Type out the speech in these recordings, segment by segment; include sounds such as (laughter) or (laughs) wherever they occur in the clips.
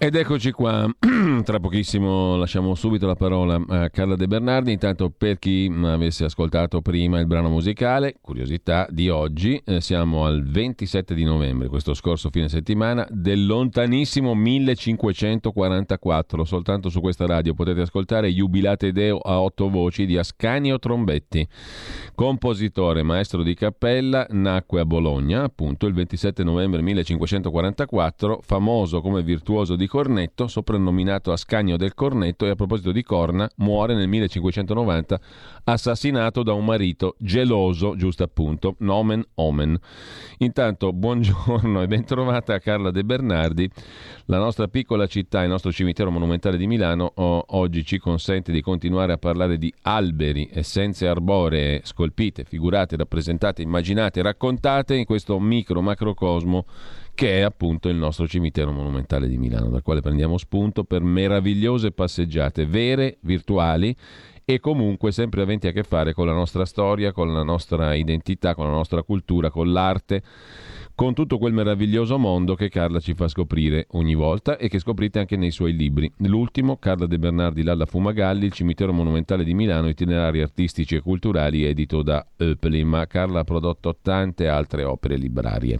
Ed eccoci qua, (clears throat) tra pochissimo lasciamo subito la parola a Carla De Bernardi, intanto per chi avesse ascoltato prima il brano musicale, curiosità di oggi, eh, siamo al 27 di novembre, questo scorso fine settimana, del lontanissimo 1544, soltanto su questa radio potete ascoltare Jubilate Deo a otto voci di Ascanio Trombetti, compositore, maestro di cappella, nacque a Bologna appunto il 27 novembre 1544, famoso come virtuoso di cornetto, soprannominato Ascanio del Cornetto e a proposito di corna, muore nel 1590 assassinato da un marito geloso, giusto appunto, nomen omen. Intanto, buongiorno (laughs) e bentrovata a Carla De Bernardi. La nostra piccola città, il nostro cimitero monumentale di Milano, oggi ci consente di continuare a parlare di alberi, essenze arboree scolpite, figurate, rappresentate, immaginate, raccontate in questo micro-macrocosmo che è appunto il nostro cimitero monumentale di Milano, dal quale prendiamo spunto per meravigliose passeggiate vere, virtuali e comunque sempre aventi a che fare con la nostra storia, con la nostra identità, con la nostra cultura, con l'arte, con tutto quel meraviglioso mondo che Carla ci fa scoprire ogni volta e che scoprite anche nei suoi libri. L'ultimo, Carla De Bernardi Lalla Fumagalli, il cimitero monumentale di Milano, itinerari artistici e culturali, edito da ma Carla ha prodotto tante altre opere librarie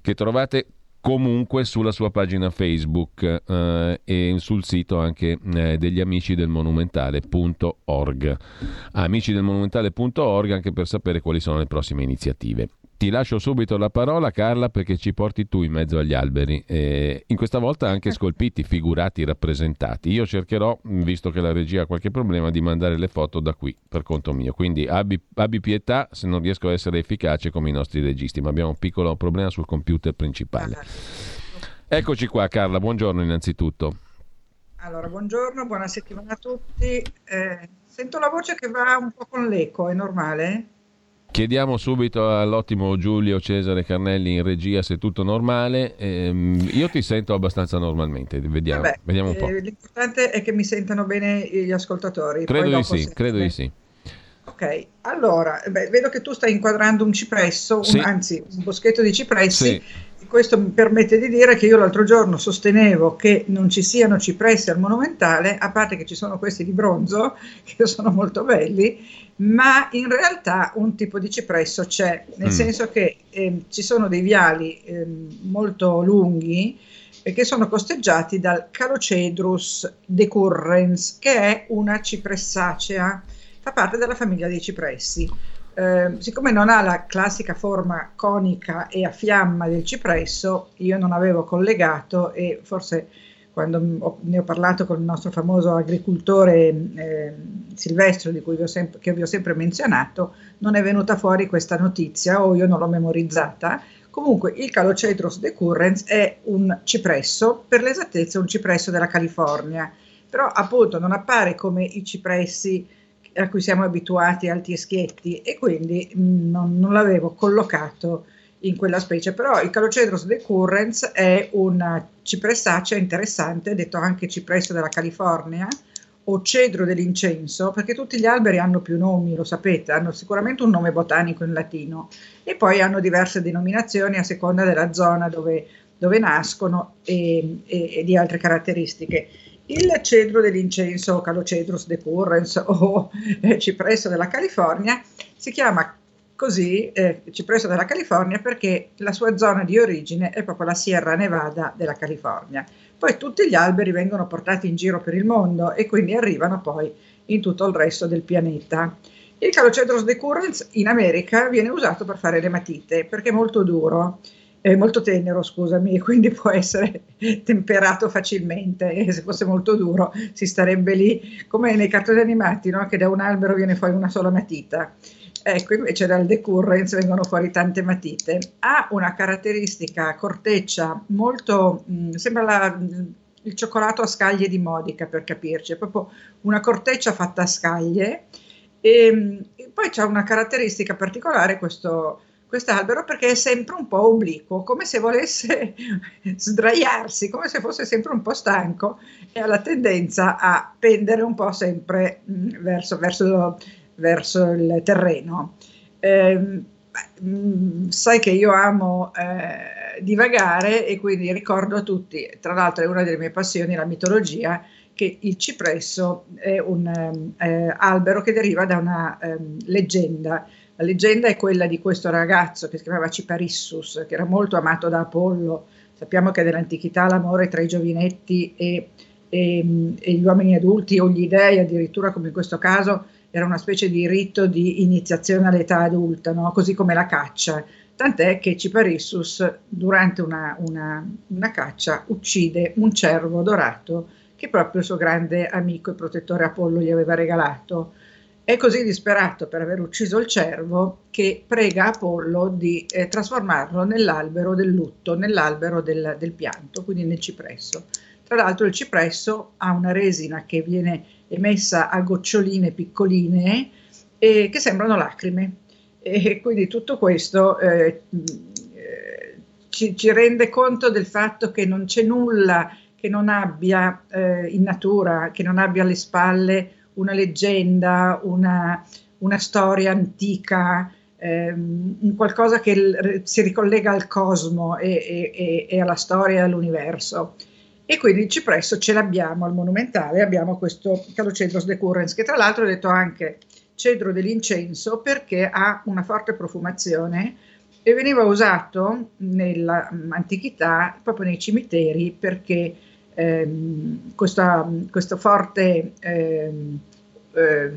che trovate comunque sulla sua pagina Facebook eh, e sul sito anche eh, degli amici del monumentale.org. Amici del monumentale.org anche per sapere quali sono le prossime iniziative. Ti lascio subito la parola, Carla, perché ci porti tu in mezzo agli alberi. Eh, in questa volta anche scolpiti, figurati, rappresentati. Io cercherò, visto che la regia ha qualche problema, di mandare le foto da qui, per conto mio. Quindi abbi, abbi pietà se non riesco a essere efficace come i nostri registi, ma abbiamo un piccolo problema sul computer principale. Eccoci qua, Carla, buongiorno innanzitutto. Allora, buongiorno, buona settimana a tutti. Eh, sento la voce che va un po' con l'eco, è normale? Chiediamo subito all'ottimo Giulio Cesare Carnelli in regia se è tutto normale. Ehm, io ti sento abbastanza normalmente, vediamo, Vabbè, vediamo un po'. Eh, l'importante è che mi sentano bene gli ascoltatori. Credo di sì, credo di sì. Ok, allora, beh, vedo che tu stai inquadrando un cipresso, sì. un, anzi un boschetto di cipressi. Sì questo mi permette di dire che io l'altro giorno sostenevo che non ci siano cipressi al monumentale, a parte che ci sono questi di bronzo, (laughs) che sono molto belli, ma in realtà un tipo di cipresso c'è, nel mm. senso che eh, ci sono dei viali eh, molto lunghi eh, che sono costeggiati dal Calocedrus decurrens, che è una cipressacea, fa parte della famiglia dei cipressi. Ehm, siccome non ha la classica forma conica e a fiamma del cipresso, io non avevo collegato e forse quando ne ho parlato con il nostro famoso agricoltore eh, Silvestro, di cui vi sempre, che vi ho sempre menzionato, non è venuta fuori questa notizia o io non l'ho memorizzata. Comunque il Calocedrus decurrens è un cipresso, per l'esattezza un cipresso della California, però appunto non appare come i cipressi a cui siamo abituati alti e schietti e quindi mm, non, non l'avevo collocato in quella specie, però il Calocedrus decurrens è una cipressacea interessante, detto anche cipresso della California o cedro dell'incenso, perché tutti gli alberi hanno più nomi, lo sapete, hanno sicuramente un nome botanico in latino e poi hanno diverse denominazioni a seconda della zona dove, dove nascono e, e, e di altre caratteristiche. Il cedro dell'incenso, Calocedrus decurrens (laughs) o eh, cipresso della California, si chiama così eh, cipresso della California perché la sua zona di origine è proprio la Sierra Nevada della California. Poi tutti gli alberi vengono portati in giro per il mondo e quindi arrivano poi in tutto il resto del pianeta. Il Calocedrus decurrens in America viene usato per fare le matite perché è molto duro è molto tenero, scusami, (laughs) quindi può essere temperato facilmente e se fosse molto duro si starebbe lì come nei cartoni animati, no? che da un albero viene fuori una sola matita. Ecco, invece dal decurrence vengono fuori tante matite. Ha una caratteristica corteccia molto, mh, mm, sembra la, il cioccolato a scaglie di Modica per capirci, è proprio una corteccia fatta a scaglie e, e poi c'è una caratteristica particolare questo quest'albero perché è sempre un po' obliquo, come se volesse (laughs) sdraiarsi, come se fosse sempre un po' stanco e ha la tendenza a pendere un po' sempre mh, mm, verso, verso, verso, il terreno. Eh, mh, mm, sai che io amo eh, divagare e quindi ricordo a tutti, tra l'altro è una delle mie passioni, la mitologia, che il cipresso è un eh, albero che deriva da una ehm, leggenda la leggenda è quella di questo ragazzo che si chiamava Ciparissus, che era molto amato da Apollo. Sappiamo che nell'antichità l'amore tra i giovinetti e, e, e gli uomini adulti o gli dei, addirittura come in questo caso, era una specie di rito di iniziazione all'età adulta, no? così come la caccia. Tant'è che Ciparissus, durante una, una, una caccia, uccide un cervo dorato che proprio il suo grande amico e protettore Apollo gli aveva regalato. È così disperato per aver ucciso il cervo che prega Apollo di eh, trasformarlo nell'albero del lutto, nell'albero del, del, pianto, quindi nel cipresso. Tra l'altro il cipresso ha una resina che viene emessa a goccioline piccoline e che sembrano lacrime. E quindi tutto questo eh, eh, ci, ci, rende conto del fatto che non c'è nulla che non abbia eh, in natura, che non abbia alle spalle una leggenda, una, una storia antica, ehm, qualcosa che si ricollega al cosmo e, e, e, alla storia e all'universo. E quindi il cipresso ce l'abbiamo al monumentale, abbiamo questo Calocedros decurrens, che tra l'altro è detto anche cedro dell'incenso perché ha una forte profumazione e veniva usato nell'antichità proprio nei cimiteri perché ehm, questa, questo forte ehm, eh,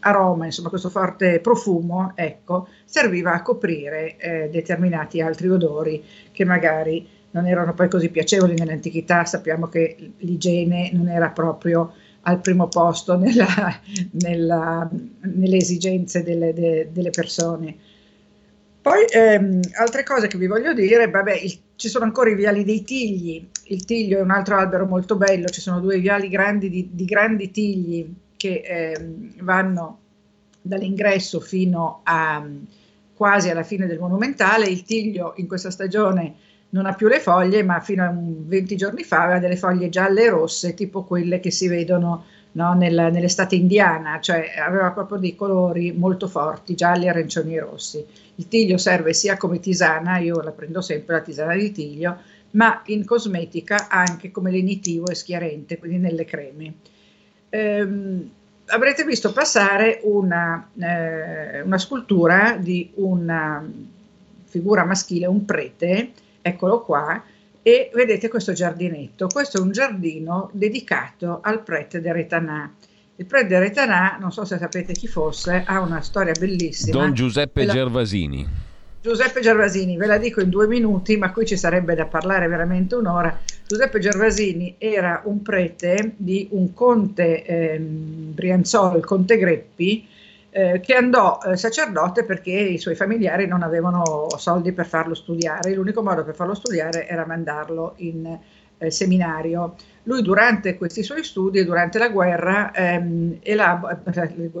aroma, insomma questo forte profumo, ecco, serviva a coprire eh, determinati altri odori che magari non erano poi così piacevoli nell'antichità, sappiamo che l'igiene non era proprio al primo posto nella, nella, nelle esigenze delle, de, delle persone. Poi ehm, altre cose che vi voglio dire, vabbè, il, ci sono ancora i viali dei tigli, il tiglio è un altro albero molto bello, ci sono due viali grandi di, di grandi tigli che eh, vanno dall'ingresso fino a quasi alla fine del monumentale. Il tiglio in questa stagione non ha più le foglie, ma fino a 20 giorni fa aveva delle foglie gialle e rosse, tipo quelle che si vedono no, nella, nell'estate indiana, cioè aveva proprio dei colori molto forti, gialli, arancioni e rossi. Il tiglio serve sia come tisana, io la prendo sempre la tisana di tiglio, ma in cosmetica anche come lenitivo e schiarente, quindi nelle creme ehm, avrete visto passare una, eh, una, scultura di una figura maschile, un prete, eccolo qua, e vedete questo giardinetto. Questo è un giardino dedicato al prete de Retanà. Il prete de Retanà, non so se sapete chi fosse, ha una storia bellissima. Don Giuseppe la... Gervasini. Giuseppe Gervasini, ve la dico in due minuti, ma qui ci sarebbe da parlare veramente un'ora. Giuseppe Gervasini era un prete di un conte eh, Brianzolo, il conte Greppi, eh, che andò eh, sacerdote perché i suoi familiari non avevano soldi per farlo studiare. L'unico modo per farlo studiare era mandarlo in eh, seminario. Lui durante questi suoi studi, durante la guerra, ehm, e la,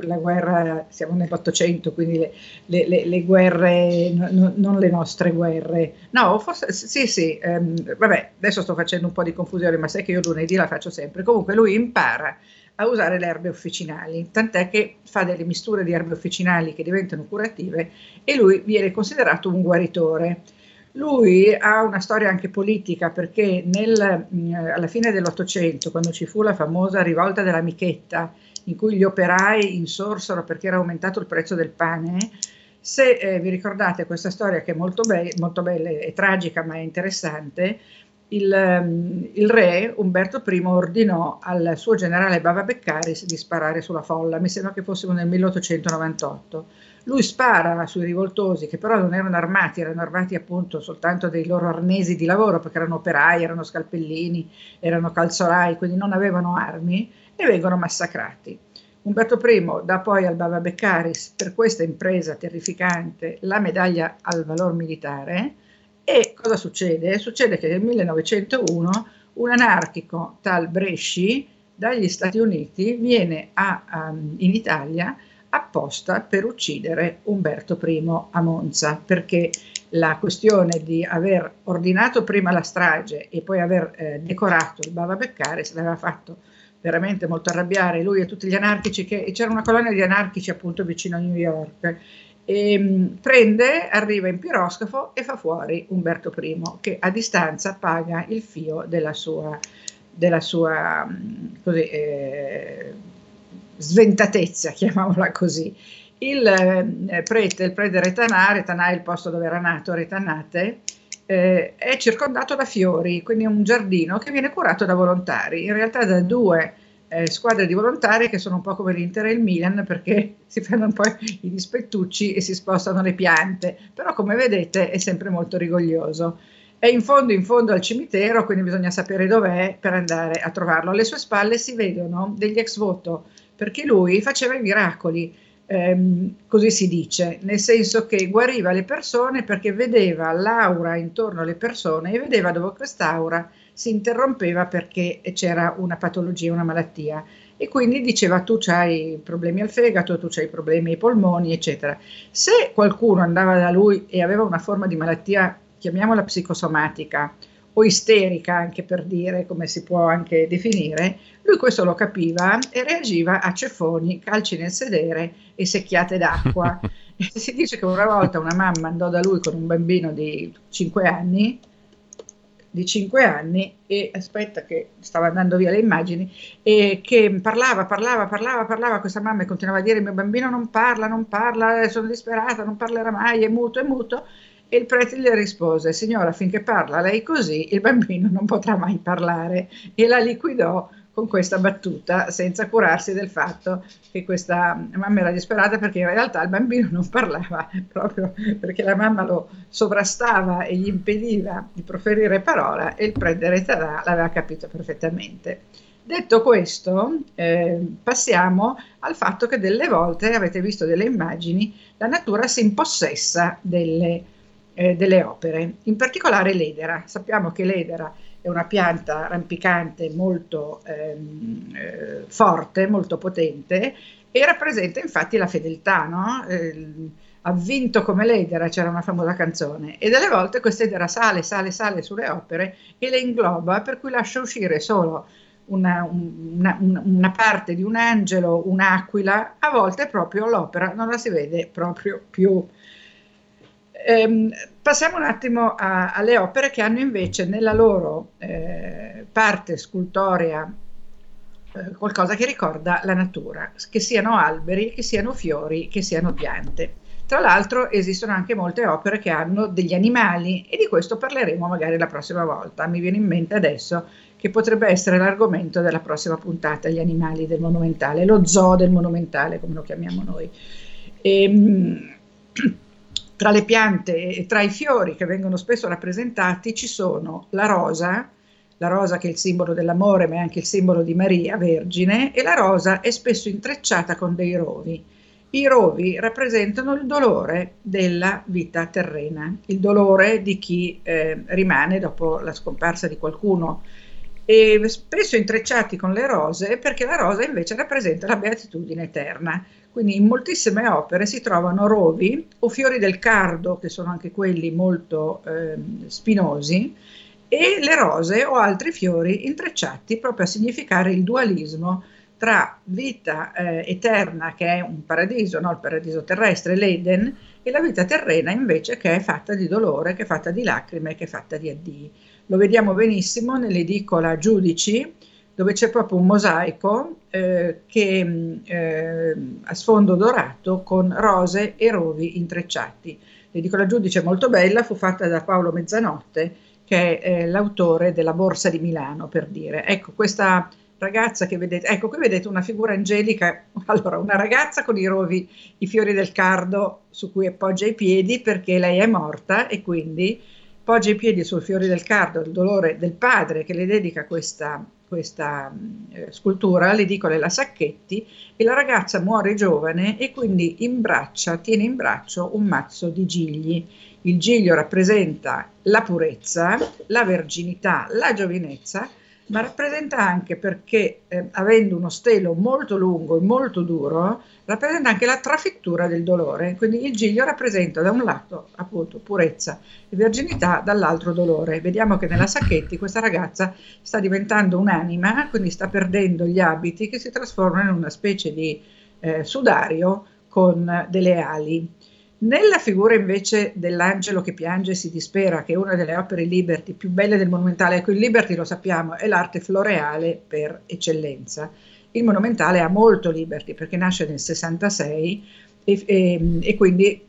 la, guerra, siamo nell'Ottocento, quindi le, le, le, le guerre, no, non le nostre guerre, no, forse sì, sì, ehm, vabbè, adesso sto facendo un po' di confusione, ma sai che io lunedì la faccio sempre. Comunque lui impara a usare le erbe officinali, tant'è che fa delle misture di erbe officinali che diventano curative e lui viene considerato un guaritore. Lui ha una storia anche politica perché nel, alla fine dell'Ottocento, quando ci fu la famosa rivolta della Michetta, in cui gli operai insorsero perché era aumentato il prezzo del pane, se eh, vi ricordate questa storia che è molto, be- molto bella e tragica ma è interessante, il, um, il, re Umberto I ordinò al suo generale Bava Beccaris di sparare sulla folla, mi sembra che fossimo nel 1898 lui spara sui rivoltosi che però non erano armati, erano armati appunto soltanto dei loro arnesi di lavoro perché erano operai, erano scalpellini, erano calzolai, quindi non avevano armi e vengono massacrati. Umberto I dà poi al Bava Beccaris per questa impresa terrificante la medaglia al valor militare e cosa succede? Succede che nel 1901 un anarchico tal Bresci dagli Stati Uniti viene a, um, in Italia apposta per uccidere Umberto I a Monza, perché la questione di aver ordinato prima la strage e poi aver eh, decorato il Bava Beccare se l'aveva fatto veramente molto arrabbiare lui e tutti gli anarchici, che c'era una colonia di anarchici appunto vicino a New York. E, mh, prende, arriva in piroscafo e fa fuori Umberto I, che a distanza paga il fio della sua, della sua mh, così, eh, sventatezza, (laughs) chiamiamola così. Il eh, prete, il prete Retanà, Retanà è il posto dove era nato Retanate, eh, è circondato da fiori, quindi è un giardino che viene curato da volontari, in realtà da due eh, squadre di volontari che sono un po' come l'Inter e il Milan perché (laughs) si fanno un po' i dispettucci e si spostano le piante, però come vedete è sempre molto rigoglioso. È in fondo, in fondo al cimitero, quindi bisogna sapere dov'è per andare a trovarlo. Alle sue spalle si vedono degli ex voto, perché lui faceva i miracoli ehm, così si dice, nel senso che guariva le persone perché vedeva l'aura intorno alle persone e vedeva dove quest'aura si interrompeva perché c'era una patologia, una malattia e quindi diceva tu hai problemi al fegato, tu hai problemi ai polmoni, eccetera. Se qualcuno andava da lui e aveva una forma di malattia, chiamiamola psicosomatica, o isterica anche per dire come si può anche definire, lui questo lo capiva e reagiva a ceffoni, calci nel sedere e secchiate d'acqua. (laughs) si dice che una volta una mamma andò da lui con un bambino di 5 anni, di 5 anni e aspetta che stava andando via le immagini e che parlava, parlava, parlava, parlava questa mamma e continuava a dire mio bambino non parla, non parla, sono disperata, non parlerà mai, è muto, è muto e il prete le rispose, signora, finché parla lei così, il bambino non potrà mai parlare. E la liquidò con questa battuta, senza curarsi del fatto che questa mamma era disperata perché in realtà il bambino non parlava proprio perché la mamma lo sovrastava e gli impediva di proferire parola e il prete Retarà l'aveva capito perfettamente. Detto questo, eh, passiamo al fatto che delle volte, avete visto delle immagini, la natura si impossessa delle eh, delle opere, in particolare l'edera. Sappiamo che l'edera è una pianta rampicante molto ehm, eh, forte, molto potente e rappresenta infatti la fedeltà, no? eh, ha vinto come l'edera, c'era una famosa canzone, e delle volte questa edera sale, sale, sale sulle opere e le ingloba, per cui lascia uscire solo una, una, una, parte di un angelo, un'aquila, a volte proprio l'opera non la si vede proprio più. Ehm, passiamo un attimo a, alle opere che hanno invece nella loro eh, parte scultorea eh, qualcosa che ricorda la natura, che siano alberi, che siano fiori, che siano piante. Tra l'altro esistono anche molte opere che hanno degli animali e di questo parleremo magari la prossima volta. Mi viene in mente adesso che potrebbe essere l'argomento della prossima puntata, gli animali del monumentale, lo zoo del monumentale come lo chiamiamo noi. E, ehm, (clears throat) tra le piante e tra i fiori che vengono spesso rappresentati ci sono la rosa, la rosa che è il simbolo dell'amore ma è anche il simbolo di Maria Vergine e la rosa è spesso intrecciata con dei rovi. I rovi rappresentano il dolore della vita terrena, il dolore di chi eh, rimane dopo la scomparsa di qualcuno e spesso intrecciati con le rose perché la rosa invece rappresenta la beatitudine eterna. Quindi in moltissime opere si trovano rovi o fiori del cardo, che sono anche quelli molto eh, spinosi, e le rose o altri fiori intrecciati proprio a significare il dualismo tra vita eh, eterna, che è un paradiso, no? il paradiso terrestre, l'Eden, e la vita terrena invece che è fatta di dolore, che è fatta di lacrime, che è fatta di addii. Lo vediamo benissimo nell'edicola Giudici, dove c'è proprio un mosaico eh, che mm, eh, a sfondo dorato con rose e rovi intrecciati. L'edicola giudice molto bella, fu fatta da Paolo Mezzanotte, che è eh, l'autore della Borsa di Milano, per dire. Ecco, questa ragazza che vedete, ecco qui vedete una figura angelica, (laughs) allora una ragazza con i rovi, i fiori del cardo su cui appoggia i piedi perché lei è morta e quindi poggia i piedi sul fiori del cardo, il dolore del padre che le dedica questa questa eh, scultura, l'edicola la Sacchetti, e la ragazza muore giovane e quindi imbraccia, tiene in braccio un mazzo di gigli. Il giglio rappresenta la purezza, la verginità, la giovinezza, ma rappresenta anche perché, eh, avendo uno stelo molto lungo e molto duro, rappresenta anche la trafittura del dolore. Quindi il giglio rappresenta da un lato appunto purezza e verginità, dall'altro dolore. Vediamo che nella Sacchetti questa ragazza sta diventando un'anima, quindi sta perdendo gli abiti che si trasformano in una specie di eh, sudario con delle ali. Nella figura invece dell'angelo che piange e si dispera, che è una delle opere Liberty più belle del monumentale, ecco il Liberty lo sappiamo è l'arte floreale per eccellenza. Il monumentale ha molto Liberty perché nasce nel 66 e, e, e quindi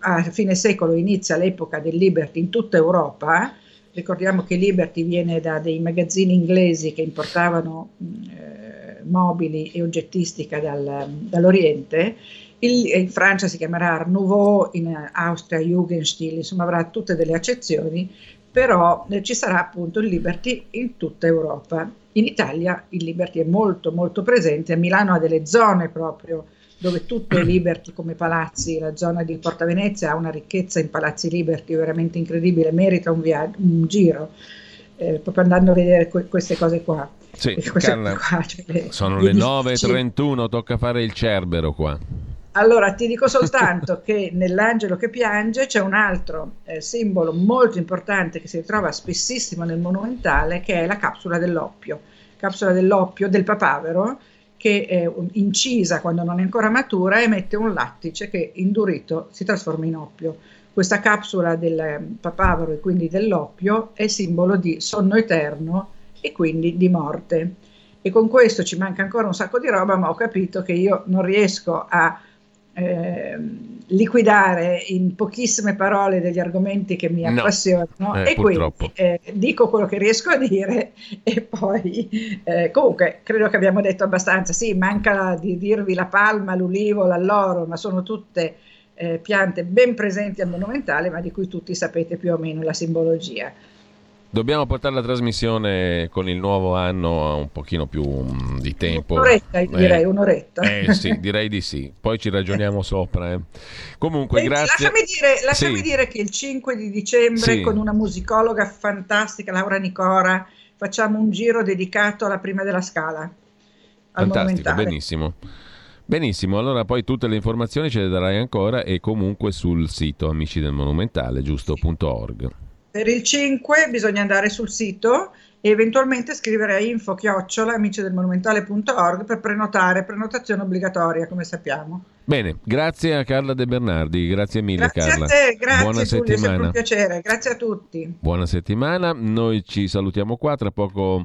a fine secolo inizia l'epoca del Liberty in tutta Europa. Ricordiamo che Liberty viene da dei magazzini inglesi che importavano eh, mobili e oggettistica dal, dall'Oriente il, in Francia si chiamerà Art Nouveau, in Austria Jugendstil, insomma avrà tutte delle accezioni, però eh, ci sarà appunto il Liberty in tutta Europa. In Italia il Liberty è molto molto presente, a Milano ha delle zone proprio dove tutto è Liberty come palazzi, la zona di Porta Venezia ha una ricchezza in palazzi Liberty veramente incredibile, merita un, via- un giro, eh, proprio andando a vedere que- queste cose qua. Sì, Carla, qua cioè le, sono le 9.31, tocca fare il cerbero qua. Allora ti dico soltanto che nell'angelo che piange c'è un altro eh, simbolo molto importante che si ritrova spessissimo nel monumentale che è la capsula dell'oppio, capsula dell'oppio del papavero che è incisa quando non è ancora matura emette un lattice che indurito si trasforma in oppio. Questa capsula del papavero e quindi dell'oppio è simbolo di sonno eterno e quindi di morte. E con questo ci manca ancora un sacco di roba, ma ho capito che io non riesco a eh, liquidare in pochissime parole degli argomenti che mi appassionano no, eh, e purtroppo. quindi eh, dico quello che riesco a dire e poi eh, comunque credo che abbiamo detto abbastanza. Sì manca di dirvi la palma l'ulivo l'alloro ma sono tutte eh, piante ben presenti al monumentale ma di cui tutti sapete più o meno la simbologia Dobbiamo portare la trasmissione con il nuovo anno a un pochino più um, di tempo. Un'oretta, direi, eh, un'oretta. Eh sì, direi di sì. Poi ci ragioniamo sopra. Eh. Comunque, Senti, grazie. Lasciami, dire, lasciami sì. dire, che il 5 di dicembre sì. con una musicologa fantastica, Laura Nicora, facciamo un giro dedicato alla prima della scala. Fantastico, benissimo. Benissimo, allora poi tutte le informazioni ce le darai ancora e comunque sul sito amici del monumentale, giusto.org. Per il 5 bisogna andare sul sito e eventualmente scrivere a info chiocciola amici del monumentale.org per prenotare, prenotazione obbligatoria come sappiamo. Bene, grazie a Carla De Bernardi, grazie mille grazie Carla. Grazie a te, grazie Buona Giulio, settimana. un piacere, grazie a tutti. Buona settimana, noi ci salutiamo qua, tra poco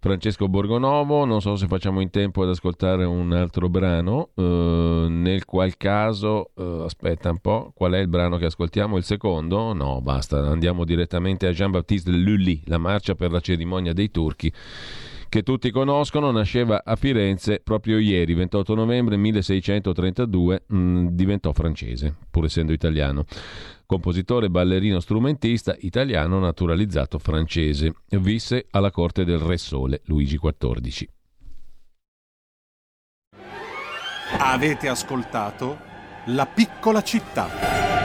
Francesco Borgonovo, non so se facciamo in tempo ad ascoltare un altro brano, eh, nel qual caso, eh, aspetta un po', qual è il brano che ascoltiamo? Il secondo? No, basta, andiamo direttamente a Jean-Baptiste Lully, la marcia per la cerimonia dei turchi che tutti conoscono, nasceva a Firenze proprio ieri, 28 novembre 1632, mh, mm, diventò francese, pur essendo italiano compositore, ballerino, strumentista italiano naturalizzato francese. Visse alla corte del Re Sole Luigi XIV. Avete ascoltato La piccola città.